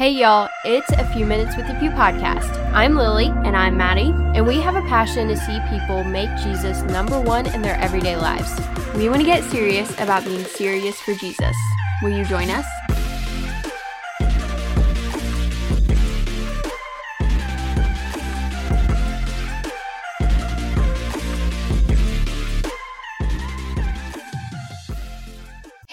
Hey y'all, it's a few minutes with the Few podcast. I'm Lily And I'm Maddie. and we have a passion to see people make Jesus number one in their everyday lives. We want to get serious about being serious for Jesus. Will you join us?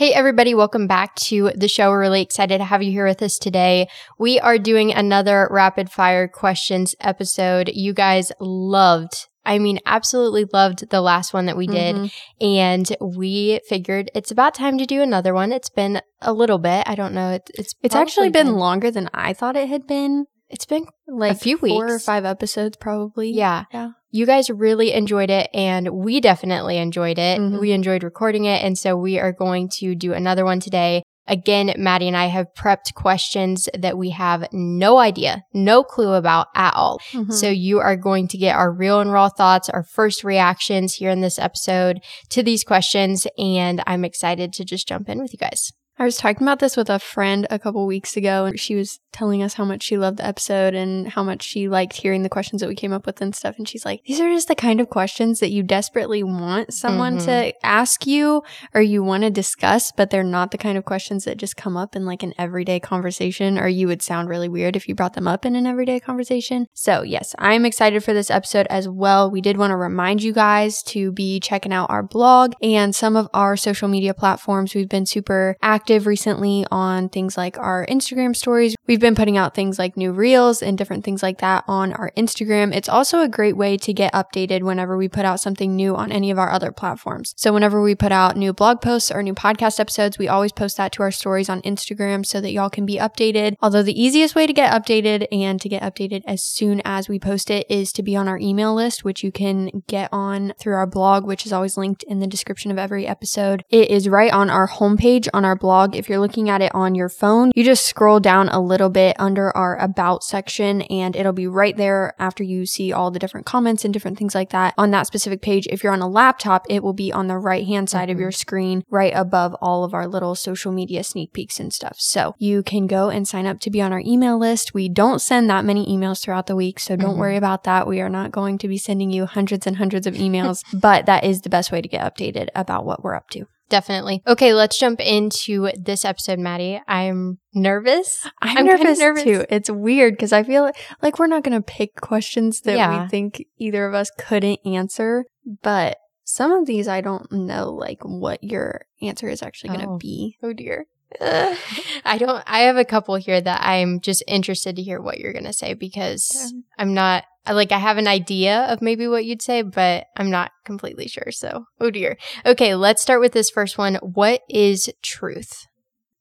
Hey everybody, welcome back to the show. We're really excited to have you here with us today. We are doing another rapid fire questions episode. You guys loved I mean, absolutely loved the last one that we did. Mhm. And we figured it's about time to do another one. It's been a little bit. I don't know. It's, it's, It's actually probably been longer than I thought it had been. it's been Like a few four or weeks. five episodes, probably. Yeah. Yeah. You guys really enjoyed it and we definitely enjoyed it. Mhm. We enjoyed recording it. And so we are going to do another one today. Again, Maddie and I have prepped questions that we have no idea, no clue about at all. Mhm. So you are going to get our real and raw thoughts, our first reactions here in this episode to these questions. And I'm excited to just jump in with you guys. I was talking about this with a friend a couple weeks ago, and she was telling us how much she loved the episode and how much she liked hearing the questions that we came up with and stuff. And she's like, These are just the kind of questions that you desperately want someone Mhm. to ask you or you want to discuss, but they're not the kind of questions that just come up in like an everyday conversation, or you would sound really weird if you brought them up in an everyday conversation. So, yes, I'm excited for this episode as well. We did want to remind you guys to be checking out our blog and some of our social media platforms. We've been super active recently on things like our Instagram stories. We've been putting out things like new reels and different things like that on our Instagram. It's also a great way to get updated whenever we put out something new on any of our other platforms. So whenever we put out new blog posts or new podcast episodes, we always post that to our stories on Instagram so that y'all can be updated. Although the easiest way to get updated and to get updated as soon as we post it is to be on our email list, which you can get on through our blog, which is always linked in the description of every episode. It is right on our homepage on our blog. If you're looking at it on your phone, you just scroll down a little bit under our about section and it'll be right there after you see all the different comments and different things like that on that specific page. If you're on a laptop, it will be on the right hand side of Mhm. your screen, right above all of our little social media sneak peeks and stuff. So you can go and sign up to be on our email list. We don't send that many emails throughout the week, so don't Mhm. worry about that. We are not going to be sending you hundreds and hundreds of emails, but that is the best way to get updated about what we're up to. Definitely. Okay, let's jump into this episode, Maddie. I'm nervous. I'm, I'm nervous, nervous. too. It's weird because I feel like we're not going to pick questions that Yeah. we think either of us couldn't answer, but some of these I don't know like what your answer is actually going to Oh. be. Oh dear. I don't I have a couple here that I'm just interested to hear what you're going to say because Okay. I'm not like I have an idea of maybe what you'd say but I'm not completely sure. So, oh dear. Okay, let's start with this first one. What is truth?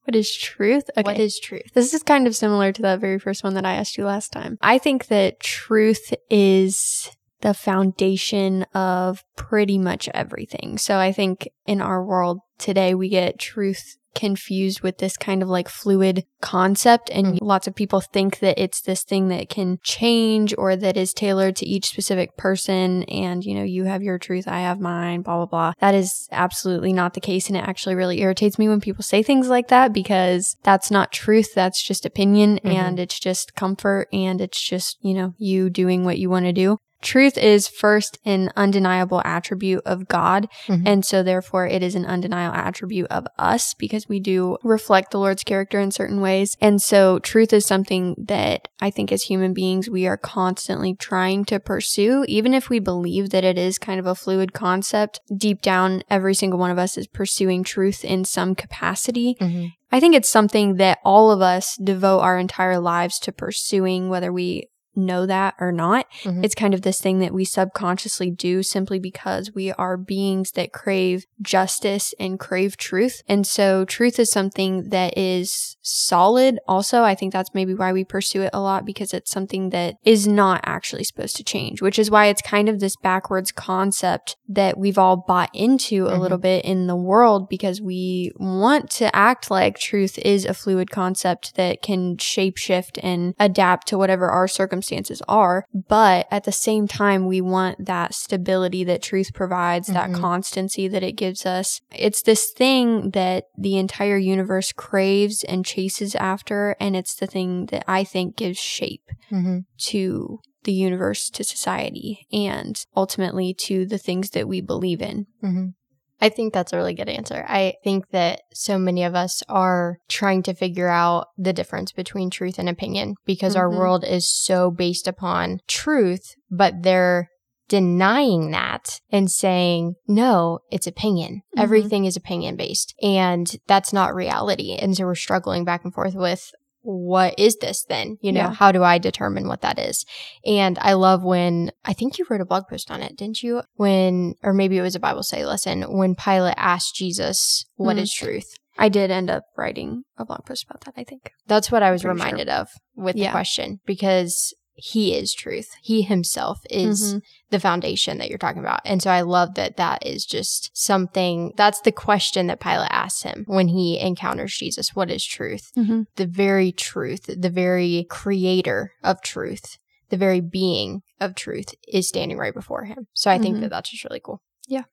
What is truth? Okay. What is truth? This is kind of similar to that very first one that I asked you last time. I think that truth is the foundation of pretty much everything. So I think in our world today, we get truth confused with this kind of like fluid concept and Mhm. lots of people think that it's this thing that can change or that is tailored to each specific person and you know you have your truth I have mine blah blah blah that is absolutely not the case and it actually really irritates me when people say things like that because that's not truth that's just opinion Mhm. and it's just comfort and it's just you know you doing what you want to do Truth is first an undeniable attribute of God. Mhm. And so therefore it is an undeniable attribute of us because we do reflect the Lord's character in certain ways. And so truth is something that I think as human beings we are constantly trying to pursue, even if we believe that it is kind of a fluid concept. Deep down, every single one of us is pursuing truth in some capacity. Mhm. I think it's something that all of us devote our entire lives to pursuing, whether we know that or not. Mhm. It's kind of this thing that we subconsciously do simply because we are beings that crave justice and crave truth. And so truth is something that is solid. Also, I think that's maybe why we pursue it a lot because it's something that is not actually supposed to change, which is why it's kind of this backwards concept that we've all bought into a Mhm. little bit in the world because we want to act like truth is a fluid concept that can shapeshift and adapt to whatever our circumstances circumstances are. But at the same time, we want that stability that truth provides, that Mhm. constancy that it gives us. It's this thing that the entire universe craves and chases after. And it's the thing that I think gives shape Mm-hmm. to the universe, to society, and ultimately to the things that we believe in. Mm-hmm. I think that's a really good answer. I think that so many of us are trying to figure out the difference between truth and opinion because our Mhm. world is so based upon truth, but they're denying that and saying, no, it's opinion. Mhm. Everything is opinion based. And that's not reality. And so we're struggling back and forth with what is this then? You know, Yeah. how do I determine what that is? And I love when I think you wrote a blog post on it, didn't you? When, or maybe it was a Bible study lesson, when Pilate asked Jesus, "What Mhm. is truth? I did end up writing a blog post about that, I think. That's what I was Pretty sure. reminded of with Yeah. the question because he is truth. He himself is Mhm. the foundation that you're talking about. And so I love that that is just something that's the question that Pilate asks him when he encounters Jesus. What is truth? Mhm. The very truth, the very creator of truth, the very being of truth is standing right before him. So I think Mhm. that that's just really cool. Yeah.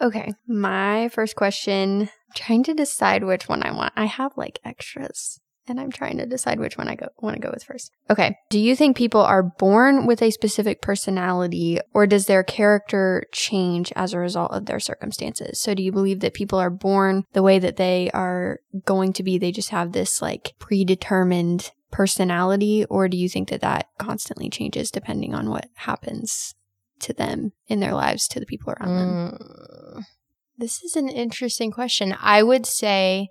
Okay. My first question, trying to decide which one I want. I have like extras and I'm trying to decide which one I go want to go with first. Okay. Do you think people are born with a specific personality or does their character change as a result of their circumstances? So do you believe that people are born the way that they are going to be? They just have this like predetermined personality or do you think that that constantly changes depending on what happens to them in their lives to the people around them? Mm, this is an interesting question. I would say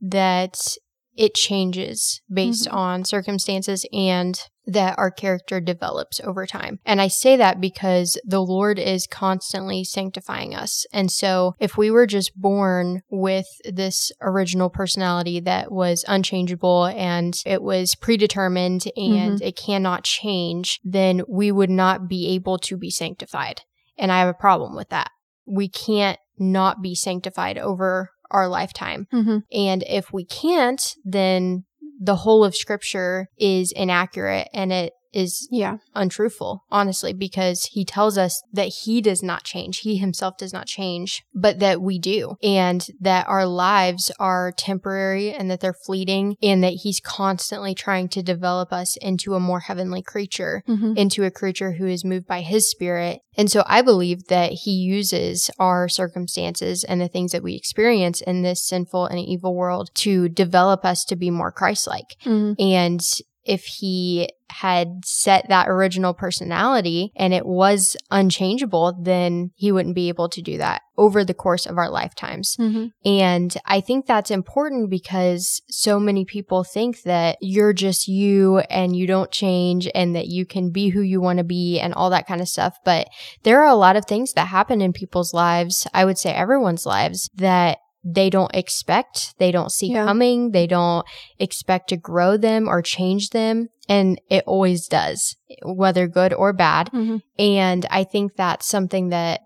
that it changes based Mhm. on circumstances and that our character develops over time. And I say that because the Lord is constantly sanctifying us. And so if we were just born with this original personality that was unchangeable and it was predetermined and it cannot change, then we would not be able to be sanctified. And I have a problem with that. We can't not be sanctified over our lifetime. Mm-hmm. And if we can't, then the whole of scripture is inaccurate and it is Yeah. untruthful, honestly, because he tells us that he does not change. He himself does not change, but that we do. And that our lives are temporary and that they're fleeting and that he's constantly trying to develop us into a more heavenly creature Mm-hmm. into a creature who is moved by his spirit. And so I believe that he uses our circumstances and the things that we experience in this sinful and evil world to develop us to be more Christ like. Mm-hmm. And if he had set that original personality and it was unchangeable, then he wouldn't be able to do that over the course of our lifetimes. Mm-hmm. And I think that's important because so many people think that you're just you and you don't change and that you can be who you want to be and all that kind of stuff. But there are a lot of things that happen in people's lives, I would say everyone's lives, that they don't expect, they don't see Yeah. coming, they don't expect to grow them or change them. And it always does, whether good or bad. Mm-hmm. And I think that's something that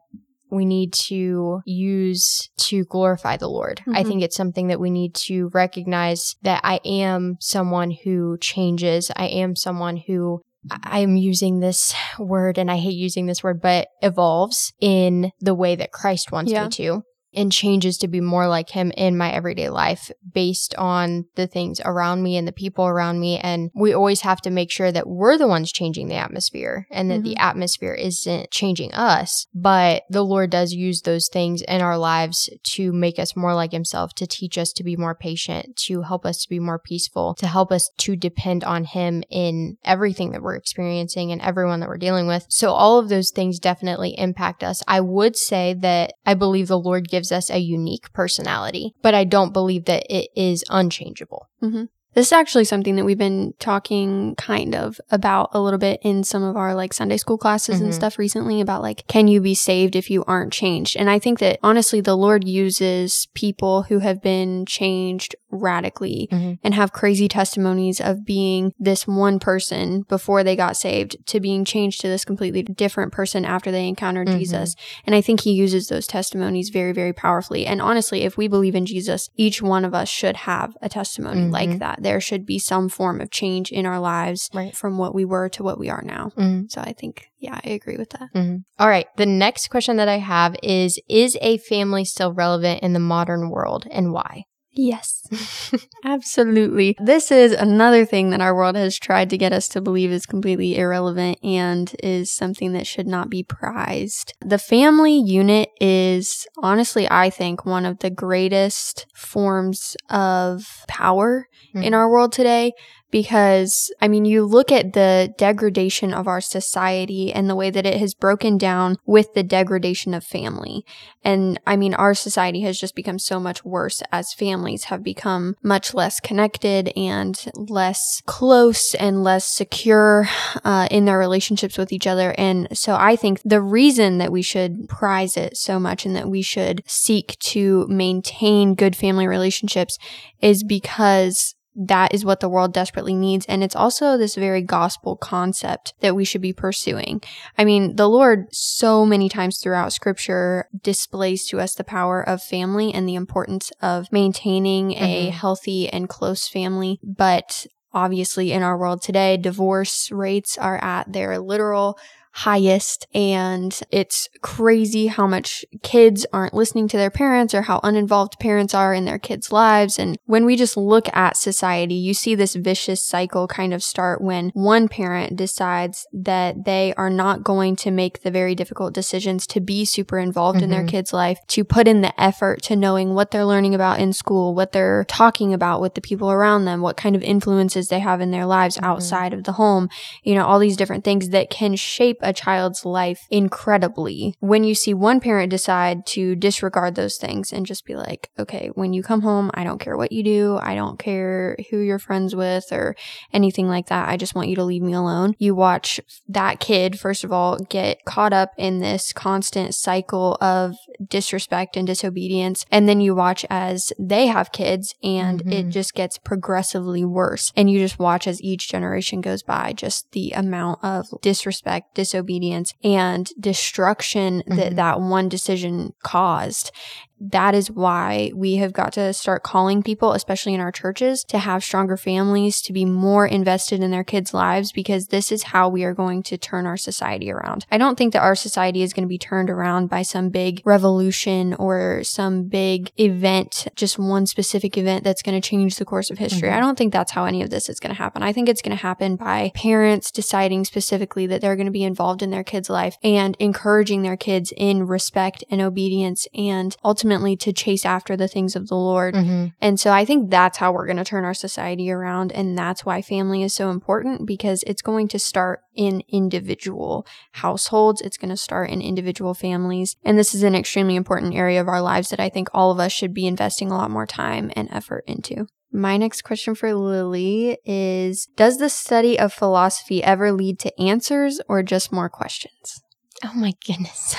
we need to use to glorify the Lord. I Mhm. think it's something that we need to recognize that I am someone who changes. I am someone who I am using this word and I hate using this word, but evolves in the way that Christ wants Yeah. me to and changes to be more like him in my everyday life based on the things around me and the people around me. And we always have to make sure that we're the ones changing the atmosphere and that the mm-hmm. atmosphere isn't changing us. But the Lord does use those things in our lives to make us more like himself, to teach us to be more patient, to help us to be more peaceful, to help us to depend on him in everything that we're experiencing and everyone that we're dealing with. So all of those things definitely impact us. I would say that I believe the Lord gives us a unique personality, but I don't believe that it is unchangeable. Mm-hmm. This is actually something that we've been talking kind of about a little bit in some of our like Sunday school classes Mhm. and stuff recently about like, can you be saved if you aren't changed? And I think that honestly, the Lord uses people who have been changed radically Mhm. and have crazy testimonies of being this one person before they got saved to being changed to this completely different person after they encountered Mhm. Jesus. And I think he uses those testimonies very, very powerfully. And honestly, if we believe in Jesus, each one of us should have a testimony like that, there should be some form of change in our lives Right. from what we were to what we are now. Mhm. So I think, yeah, I agree with that. Mhm. All right. The next question that I have is Is a family still relevant in the modern world and why? Yes, absolutely. This is another thing that our world has tried to get us to believe is completely irrelevant and is something that should not be prized. The family unit is honestly, I think, one of the greatest forms of power in Mhm. our world today. Because, I mean, you look at the degradation of our society and the way that it has broken down with the degradation of family. And I mean, our society has just become so much worse as families have become much less connected and less close and less secure uh, in their relationships with each other. And so I think the reason that we should prize it so much and that we should seek to maintain good family relationships is because that is what the world desperately needs. And it's also this very gospel concept that we should be pursuing. I mean, the Lord so many times throughout scripture displays to us the power of family and the importance of maintaining a Mhm. healthy and close family. But obviously in our world today, divorce rates are at their literal highest and it's crazy how much kids aren't listening to their parents or how uninvolved parents are in their kids' lives. And when we just look at society, you see this vicious cycle kind of start when one parent decides that they are not going to make the very difficult decisions to be super involved in their Mhm. kids' life, to put in the effort to knowing what they're learning about in school, what they're talking about with the people around them, what kind of influences they have in their lives Mhm. outside of the home, you know, all these different things that can shape a child's life incredibly. When you see one parent decide to disregard those things and just be like, okay, when you come home, I don't care what you do. I don't care who you're friends with or anything like that. I just want you to leave me alone. You watch that kid, first of all, get caught up in this constant cycle of disrespect and disobedience. And then you watch as they have kids and it Mhm. just gets progressively worse. And you just watch as each generation goes by, just the amount of disrespect, disobedience, and destruction that Mhm. that one decision caused that is why we have got to start calling people, especially in our churches, to have stronger families, to be more invested in their kids' lives, because this is how we are going to turn our society around. I don't think that our society is going to be turned around by some big revolution or some big event, just one specific event that's going to change the course of history. Mhm. I don't think that's how any of this is going to happen. I think it's going to happen by parents deciding specifically that they're going to be involved in their kids' life and encouraging their kids in respect and obedience and ultimately to chase after the things of the Lord. Mhm. And so I think that's how we're going to turn our society around. And that's why family is so important because it's going to start in individual households. It's going to start in individual families. And this is an extremely important area of our lives that I think all of us should be investing a lot more time and effort into. My next question for Lily is Does the study of philosophy ever lead to answers or just more questions? Oh my goodness.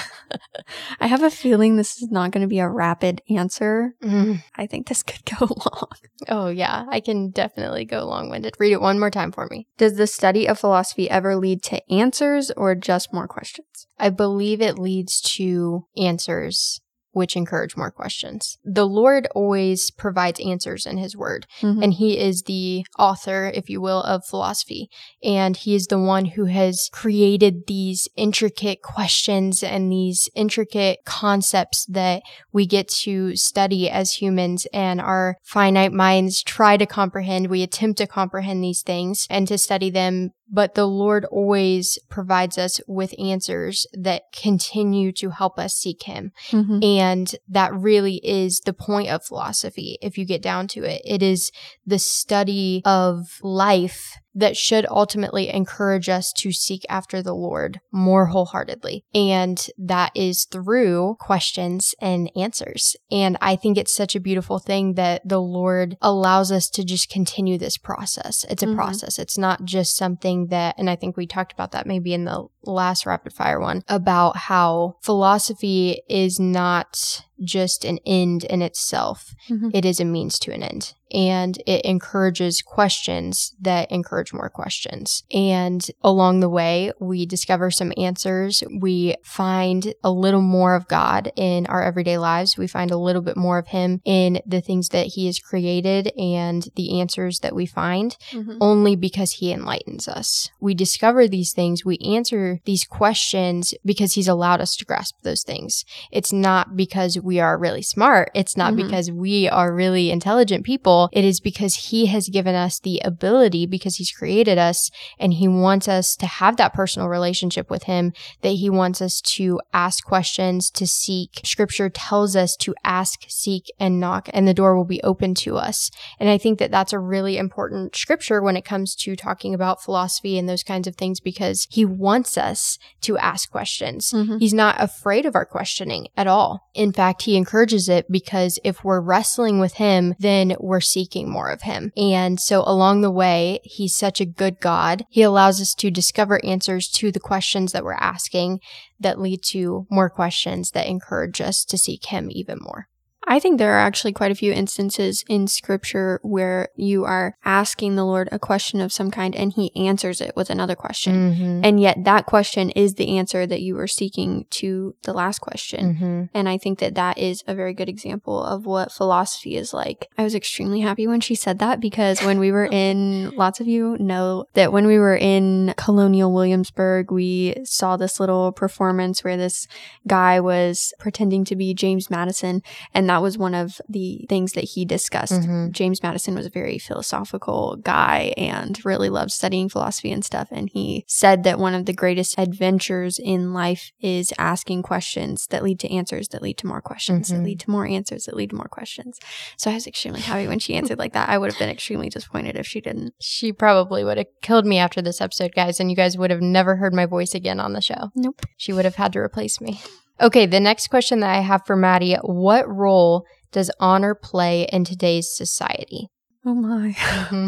I have a feeling this is not going to be a rapid answer. Mm. I think this could go long. Oh, yeah. I can definitely go long winded. Read it one more time for me. Does the study of philosophy ever lead to answers or just more questions? I believe it leads to answers which encourage more questions. The Lord always provides answers in His Word, Mhm. and He is the author, if you will, of philosophy. And He is the one who has created these intricate questions and these intricate concepts that we get to study as humans, and our finite minds try to comprehend. We attempt to comprehend these things and to study them but the Lord always provides us with answers that continue to help us seek Him. Mhm. And that really is the point of philosophy, if you get down to it. It is the study of life that should ultimately encourage us to seek after the Lord more wholeheartedly. And that is through questions and answers. And I think it's such a beautiful thing that the Lord allows us to just continue this process. It's a Mhm. process. It's not just something that, and I think we talked about that maybe in the last rapid fire one about how philosophy is not just an end in itself. Mhm. It is a means to an end. And it encourages questions that encourage more questions. And along the way, we discover some answers. We find a little more of God in our everyday lives. We find a little bit more of Him in the things that He has created and the answers that we find mm-hmm. only because He enlightens us. We discover these things. We answer these questions because He's allowed us to grasp those things. It's not because we are really smart. It's not mm-hmm. because we are really intelligent people. It is because He has given us the ability because He's created us and He wants us to have that personal relationship with Him, that He wants us to ask questions, to seek. Scripture tells us to ask, seek, and knock, and the door will be open to us. And I think that that's a really important scripture when it comes to talking about philosophy and those kinds of things because He wants us to ask questions. Mm-hmm. He's not afraid of our questioning at all. In fact, He encourages it because if we're wrestling with Him, then we're seeking more of Him. And so along the way, He's such a good God. He allows us to discover answers to the questions that we're asking that lead to more questions that encourage us to seek Him even more. I think there are actually quite a few instances in scripture where you are asking the Lord a question of some kind and he answers it with another question. Mm-hmm. And yet that question is the answer that you were seeking to the last question. Mm-hmm. And I think that that is a very good example of what philosophy is like. I was extremely happy when she said that because when we were in, lots of you know that when we were in Colonial Williamsburg, we saw this little performance where this guy was pretending to be James Madison and that that was one of the things that he discussed. Mm-hmm. James Madison was a very philosophical guy and really loved studying philosophy and stuff. And he said that one of the greatest adventures in life is asking questions that lead to answers that lead to more questions mm-hmm. that lead to more answers that lead to more questions. So I was extremely happy when she answered like that. I would have been extremely disappointed if she didn't. She probably would have killed me after this episode, guys, and you guys would have never heard my voice again on the show. Nope. She would have had to replace me. Okay, the next question that I have for Maddie What role does honor play in today's society? Oh my. Mm-hmm.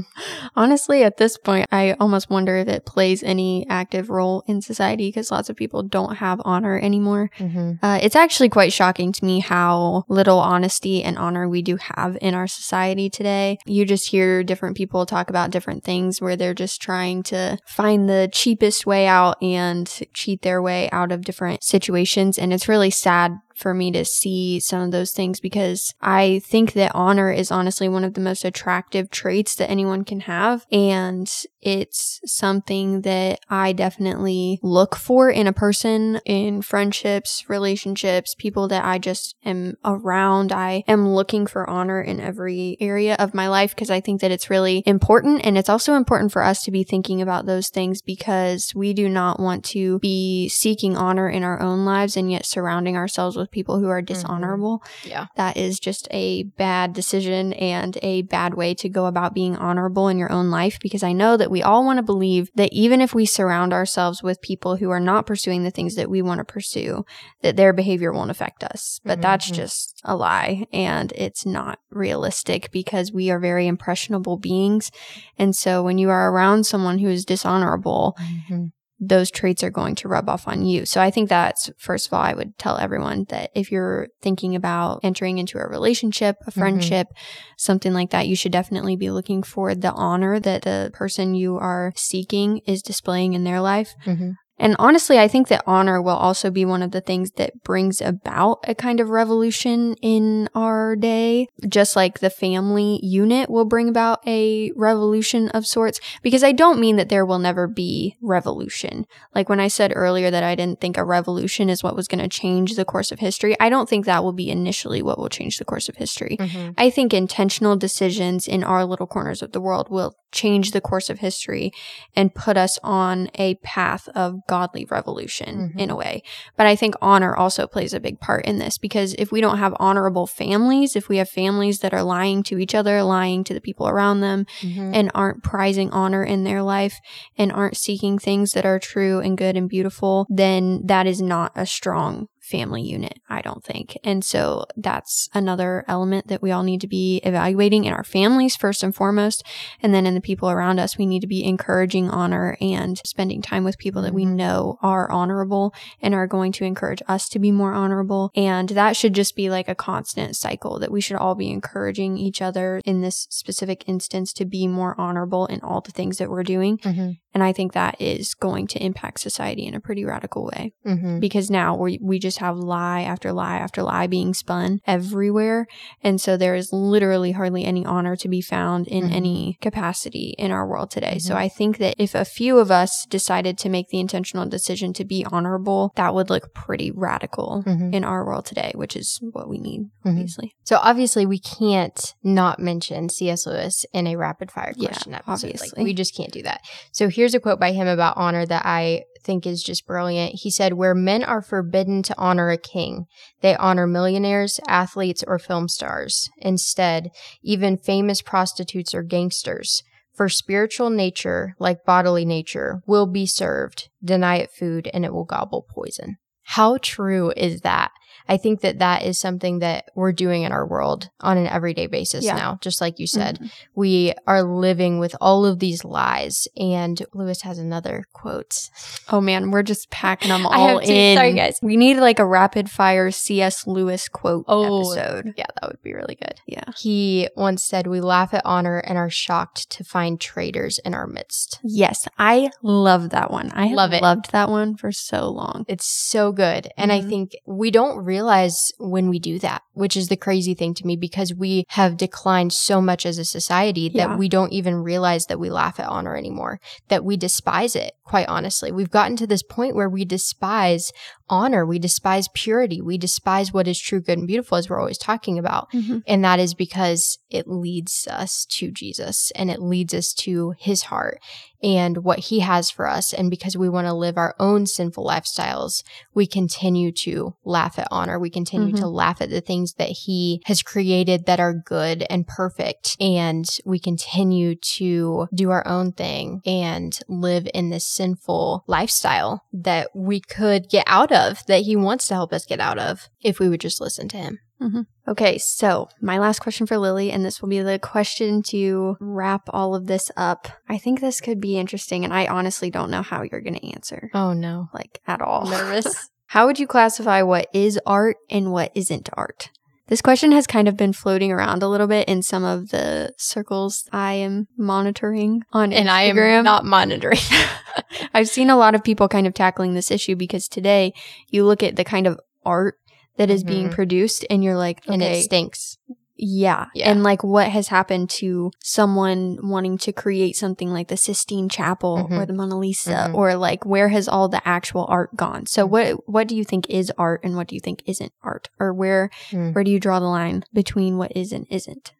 Honestly, at this point, I almost wonder if it plays any active role in society because lots of people don't have honor anymore. Mm-hmm. Uh, it's actually quite shocking to me how little honesty and honor we do have in our society today. You just hear different people talk about different things where they're just trying to find the cheapest way out and cheat their way out of different situations. And it's really sad for me to see some of those things because I think that honor is honestly one of the most attractive traits that anyone can have. And it's something that I definitely look for in a person, in friendships, relationships, people that I just am around. I am looking for honor in every area of my life because I think that it's really important. And it's also important for us to be thinking about those things because we do not want to be seeking honor in our own lives and yet surrounding ourselves with people who are mm-hmm. dishonorable. Mm-hmm. Yeah. That is just a bad decision and a bad way to go about being honorable in your own life because I know that that we all want to believe that even if we surround ourselves with people who are not pursuing the things that we want to pursue, that their behavior won't affect us. But mm-hmm. that's just a lie and it's not realistic because we are very impressionable beings. And so when you are around someone who is dishonorable, mm-hmm those traits are going to rub off on you. So I think that's, first of all, I would tell everyone that if you're thinking about entering into a relationship, a mm-hmm. friendship, mm-hmm. something like that, you should definitely be looking for the honor that the person you are seeking is displaying in their life. Mm-hmm. And honestly, I think that honor will also be one of the things that brings about a kind of revolution in our day, just like the family unit will bring about a revolution of sorts. Because I don't mean that there will never be revolution. Like when I said earlier that I didn't think a revolution is what was going to change the course of history, I don't think that will be initially what will change the course of history. Mm-hmm. I think intentional decisions in our little corners of the world will change the course of history and put us on a path of godly revolution mm-hmm. in a way. But I think honor also plays a big part in this because if we don't have honorable families, if we have families that are lying to each other, lying to the people around them, mm-hmm. and aren't prizing honor in their life and aren't seeking things that are true and good and beautiful, then that is not a strong family unit, I don't think. And so that's another element that we all need to be evaluating in our families first and foremost. And then in the people around us, we need to be encouraging honor and spending time with people that we Mhm. know are honorable and are going to encourage us to be more honorable. And that should just be like a constant cycle that we should all be encouraging each other in this specific instance to be more honorable in all the things that we're doing. Mm-hmm. And I think that is going to impact society in a pretty radical way Mm-hmm. because now we, we just have lie after lie after lie being spun everywhere. And so there is literally hardly any honor to be found in Mhm. any capacity in our world today. So Mhm. I think that if a few of us decided to make the intentional decision to be honorable, that would look pretty radical Mhm. in our world today, which is what we need, Mhm. obviously. So obviously we can't not mention C.S. Lewis in a rapid fire Yeah, question episode. obviously. Like, we just can't do that. So here's a quote by him about honor that I think is just brilliant. He said, Where men are forbidden to honor a king, they honor millionaires, athletes, or film stars. Instead, even famous prostitutes or gangsters. For spiritual nature, like bodily nature, will be served. Deny it food and it will gobble poison. How true is that? I think that that is something that we're doing in our world on an everyday basis Yeah. now. Just like you said, Mhm. we are living with all of these lies. And Lewis has another quote. Oh man, we're just packing them I all have in. Sorry, guys. We need like a rapid fire C.S. Lewis quote Oh. episode. Yeah, that would be really good. Yeah. He once said, We laugh at honor and are shocked to find traitors in our midst. Yes, I love that one. I Love it. loved that one for so long. It's so good. And I Mhm. think we don't realize when we do that, which is the crazy thing to me because we have declined so much as a society that Yeah. we don't even realize that we laugh at honor anymore, that we despise it, quite honestly. We've gotten to this point where we despise honor, we despise purity, we despise what is true, good, and beautiful, as we're always talking about. Mm-hmm. And that is because it leads us to Jesus and it leads us to his heart and what he has for us. And because we want to live our own sinful lifestyles, we continue to laugh at honor. We continue to mm-hmm. laugh at the things that he has created that are good and perfect. And we continue to do our own thing and live in this sinful lifestyle that we could get out of, that he wants to help us get out of if we would just listen to him. Mm-hmm. Okay, so my last question for Lily, and this will be the question to wrap all of this up. I think this could be interesting, and I honestly don't know how you're going to answer, Oh no. like at all. Nervous. how would you classify what is art and what isn't art? This question has kind of been floating around a little bit in some of the circles I am monitoring on and I Instagram. am not monitoring. I've seen a lot of people kind of tackling this issue because today you look at the kind of art that is being Mhm. produced and you're like, okay, and it stinks. yeah. Yeah. And like what has happened to someone wanting to create something like the Sistine Chapel or Mhm. the Mona Lisa Mhm. or like where has all the actual art gone? So Mhm. what what do you think is art and what do you think isn't art? Or where Mm. where do you draw the line between what is and isn't?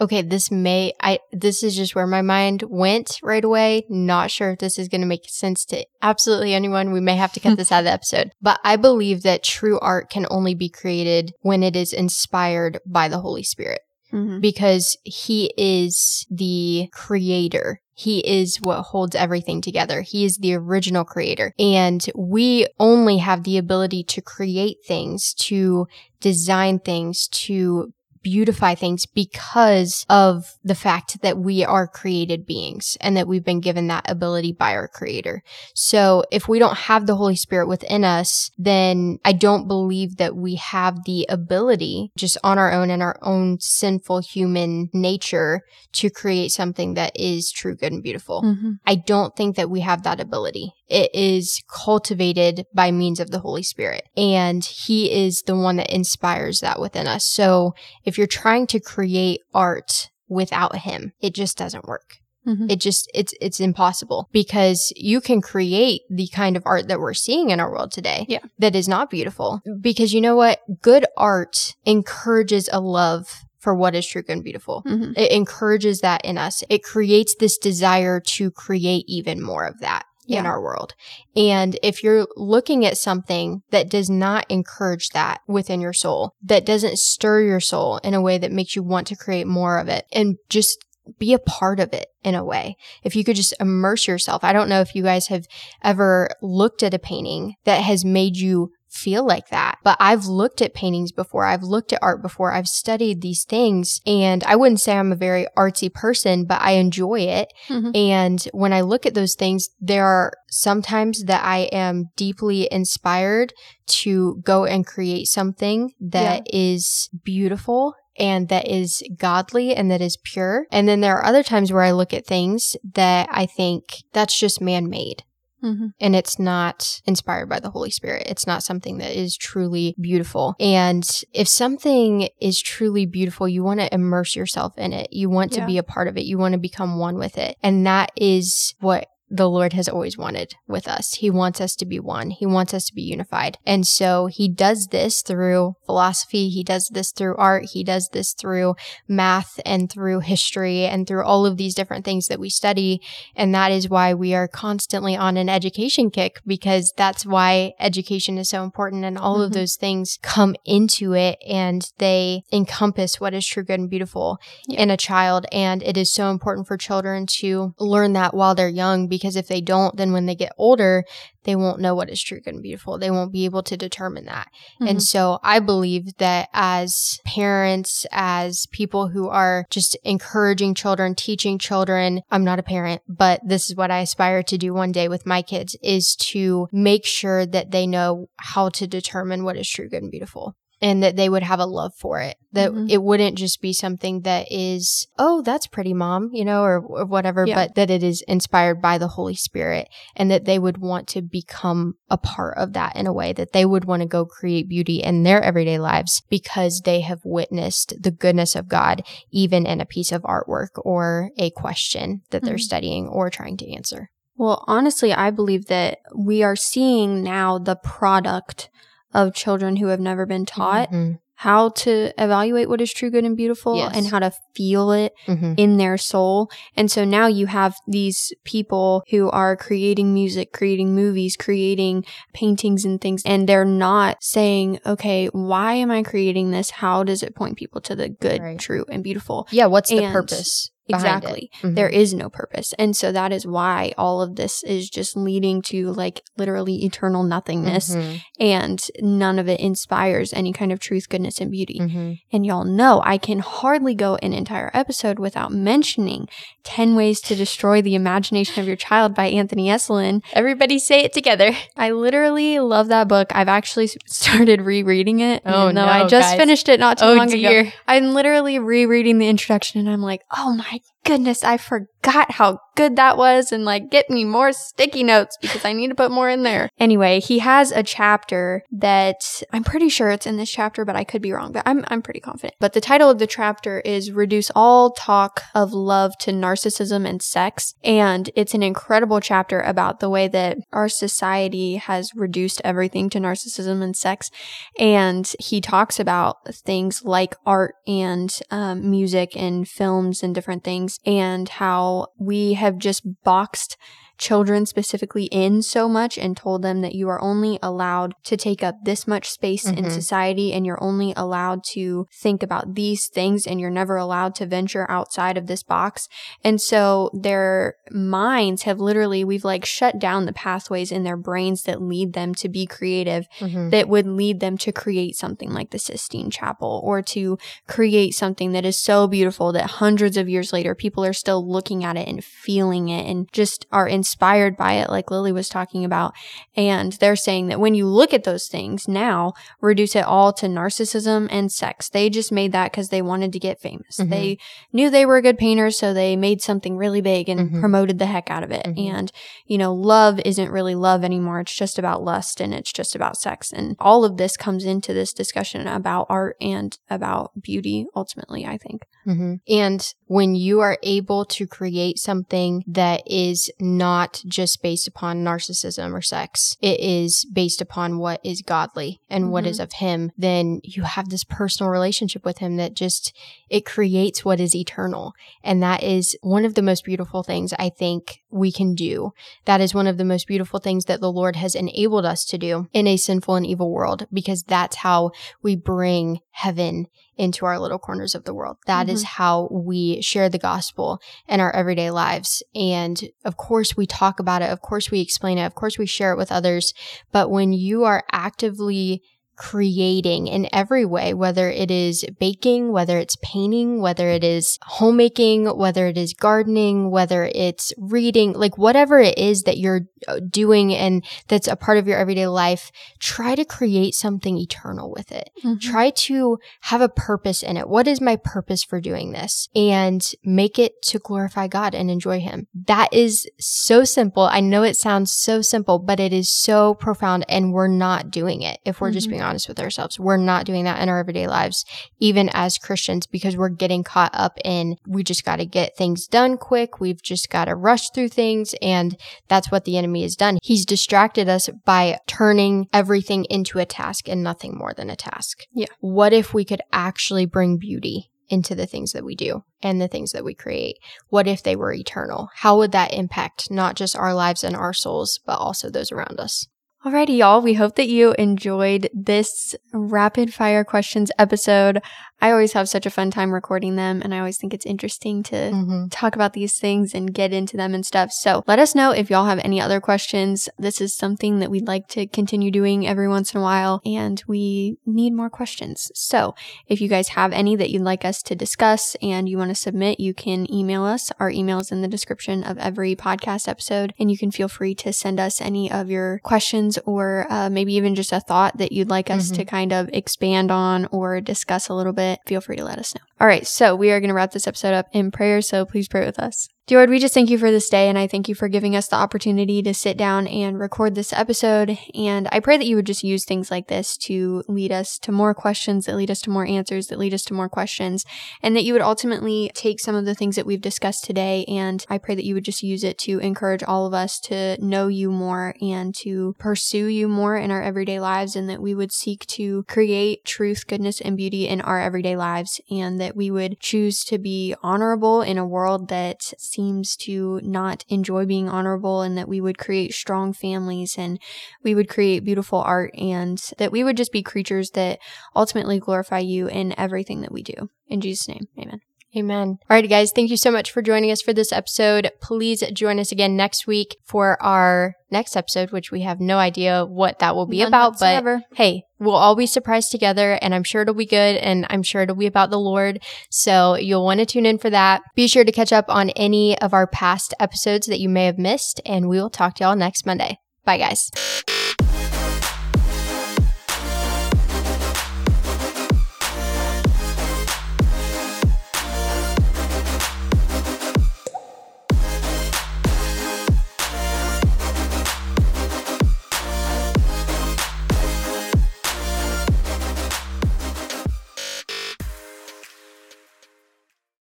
Okay, this may I this is just where my mind went right away. Not sure if this is going to make sense to absolutely anyone. We may have to cut this out of the episode. But I believe that true art can only be created when it is inspired by the Holy Spirit Mm-hmm. because he is the creator. He is what holds everything together. He is the original creator. And we only have the ability to create things, to design things, to beautify things because of the fact that we are created beings and that we've been given that ability by our creator. So if we don't have the Holy Spirit within us, then I don't believe that we have the ability just on our own and our own sinful human nature to create something that is true, good, and beautiful. Mm-hmm. I don't think that we have that ability. It is cultivated by means of the Holy Spirit, and He is the one that inspires that within us. So if you're trying to create art without Him, it just doesn't work. Mhm. It just it's it's impossible because you can create the kind of art that we're seeing in our world today Yeah. that is not beautiful because you know what good art encourages a love for what is true and beautiful Mm-hmm. it encourages that in us. It creates this desire to create even more of that in our world. And if you're looking at something that does not encourage that within your soul, that doesn't stir your soul in a way that makes you want to create more of it and just be a part of it in a way. If you could just immerse yourself. I don't know if you guys have ever looked at a painting that has made you feel like that. But I've looked at paintings before. I've looked at art before. I've studied these things and I wouldn't say I'm a very artsy person, but I enjoy it. Mm-hmm. And when I look at those things, there are sometimes that I am deeply inspired to go and create something that yeah. is beautiful and that is godly and that is pure. And then there are other times where I look at things that I think that's just man made. Mm-hmm. And it's not inspired by the Holy Spirit. It's not something that is truly beautiful. And if something is truly beautiful, you want to immerse yourself in it. You want yeah. to be a part of it. You want to become one with it. And that is what the Lord has always wanted with us. He wants us to be one. He wants us to be unified. And so he does this through philosophy. He does this through art. He does this through math and through history and through all of these different things that we study. And that is why we are constantly on an education kick because that's why education is so important and all mm-hmm. of those things come into it and they encompass what is true, good, and beautiful yeah. in a child. And it is so important for children to learn that while they're young because because if they don't, then when they get older, they won't know what is true, good, and beautiful. They won't be able to determine that. Mm-hmm. And so I believe that as parents, as people who are just encouraging children, teaching children, I'm not a parent, but this is what I aspire to do one day with my kids is to make sure that they know how to determine what is true, good, and beautiful and that they would have a love for it. That mm-hmm. it wouldn't just be something that is, oh, that's pretty, mom, you know, or, or whatever, yeah. but that it is inspired by the Holy Spirit and that they would want to become a part of that in a way that they would want to go create beauty in their everyday lives because they have witnessed the goodness of God, even in a piece of artwork or a question that mm-hmm. they're studying or trying to answer. Well, honestly, I believe that we are seeing now the product of children who have never been taught mm-hmm. how to evaluate what is true, good, and beautiful yes. and how to feel it mm-hmm. in their soul. And so now you have these people who are creating music, creating movies, creating paintings and things, and they're not saying, okay, why am I creating this? How does it point people to the good, right. true, and beautiful? Yeah, what's and the purpose? Exactly. Mm-hmm. There is no purpose. And so that is why all of this is just leading to like literally eternal nothingness mm-hmm. and none of it inspires any kind of truth, goodness, and beauty. Mm-hmm. And y'all know I can hardly go an entire episode without mentioning 10 Ways to Destroy the Imagination of Your Child by Anthony Esolen. Everybody say it together. I literally love that book. I've actually started rereading it. Oh, no. I just guys. finished it not too oh, long dear. ago. I'm literally rereading the introduction and I'm like, oh my はい。Goodness, I forgot how good that was and like get me more sticky notes because I need to put more in there. Anyway, he has a chapter that I'm pretty sure it's in this chapter, but I could be wrong, but I'm, I'm pretty confident. But the title of the chapter is Reduce All Talk of Love to Narcissism and Sex. And it's an incredible chapter about the way that our society has reduced everything to narcissism and sex. And he talks about things like art and um, music and films and different things and how we have just boxed children specifically in so much and told them that you are only allowed to take up this much space mm-hmm. in society and you're only allowed to think about these things and you're never allowed to venture outside of this box. And so their minds have literally, we've like shut down the pathways in their brains that lead them to be creative, mm-hmm. that would lead them to create something like the Sistine Chapel or to create something that is so beautiful that hundreds of years later people are still looking at it and feeling it and just are in inspired by it, like Lily was talking about. And they're saying that when you look at those things now, reduce it all to narcissism and sex. They just made that because they wanted to get famous. Mm-hmm. They knew they were good painters, so they made something really big and mm-hmm. promoted the heck out of it. Mm-hmm. And, you know, love isn't really love anymore. It's just about lust and it's just about sex. And all of this comes into this discussion about art and about beauty, ultimately, I think. Mm-hmm. And when you are able to create something that is not just based upon narcissism or sex, it is based upon what is godly and mm-hmm. what is mm-hmm. of him, then you have this personal relationship with him that just, it creates what is eternal. And that is one of the most beautiful things I think we can do. That is one of the most beautiful things that the Lord has enabled us to do in a sinful and evil world because that's how we bring heaven into our little corners of the world. That mm-hmm. is how we share the gospel in our everyday lives. And of course, we talk about it. Of course, we explain it. Of course, we share it with others. But when you are actively creating in every way, whether it is baking, whether it's painting, whether it is homemaking, whether it is gardening, whether it's reading, like whatever it is that you're uh, doing and that's a part of your everyday life, try to create something eternal with it. Mm-hmm. Try to have a purpose in it. What is my purpose for doing this? And make it to glorify God and enjoy Him. That is so simple. I know it sounds so simple, but it is so profound and we're not doing it if we're mm-hmm. just being honest with ourselves. We're not doing that in our everyday lives, even as Christians, because we're getting caught up in we just got to get things done quick. We've just got to rush through things. And that's what the enemy has done. He's distracted us by turning everything into a task and nothing more than a task. Yeah. What if we could actually bring beauty into the things that we do and the things that we create? What if they were eternal? How would that impact not just our lives and our souls, but also those around us? Alrighty, y'all. We hope that you enjoyed this rapid fire questions episode. I always have such a fun time recording them, and I always think it's interesting to mm-hmm. talk about these things and get into them and stuff. So let us know if y'all have any other questions. This is something that we'd like to continue doing every once in a while, and we need more questions. So if you guys have any that you'd like us to discuss and you want to submit, you can email us. Our email is in the description of every podcast episode, and you can feel free to send us any of your questions questions or uh, maybe even just a thought that you'd like us mm-hmm. to kind of expand on or discuss a little bit, feel free to let us know. All right, so we are going to wrap this episode up in prayer, so please pray with us. Dear Lord, we just thank you for this day, and I thank you for giving us the opportunity to sit down and record this episode. And I pray that you would just use things like this to lead us to more questions, that lead us to more answers, that lead us to more questions, and that you would ultimately take some of the things that we've discussed today. And I pray that you would just use it to encourage all of us to know you more and to pursue you more in our everyday lives, and that we would seek to create truth, goodness, and beauty in our everyday lives, and that we would choose to be honorable in a world that seems to not enjoy being honorable and that we would create strong families and we would create beautiful art and that we would just be creatures that ultimately glorify you in everything that we do. In Jesus' name, amen. Amen. All right, guys, thank you so much for joining us for this episode. Please join us again next week for our next episode, which we have no idea what that will be None about. Whatsoever. But hey, we'll all be surprised together, and I'm sure it'll be good, and I'm sure it'll be about the Lord. So you'll want to tune in for that. Be sure to catch up on any of our past episodes that you may have missed, and we will talk to y'all next Monday. Bye, guys.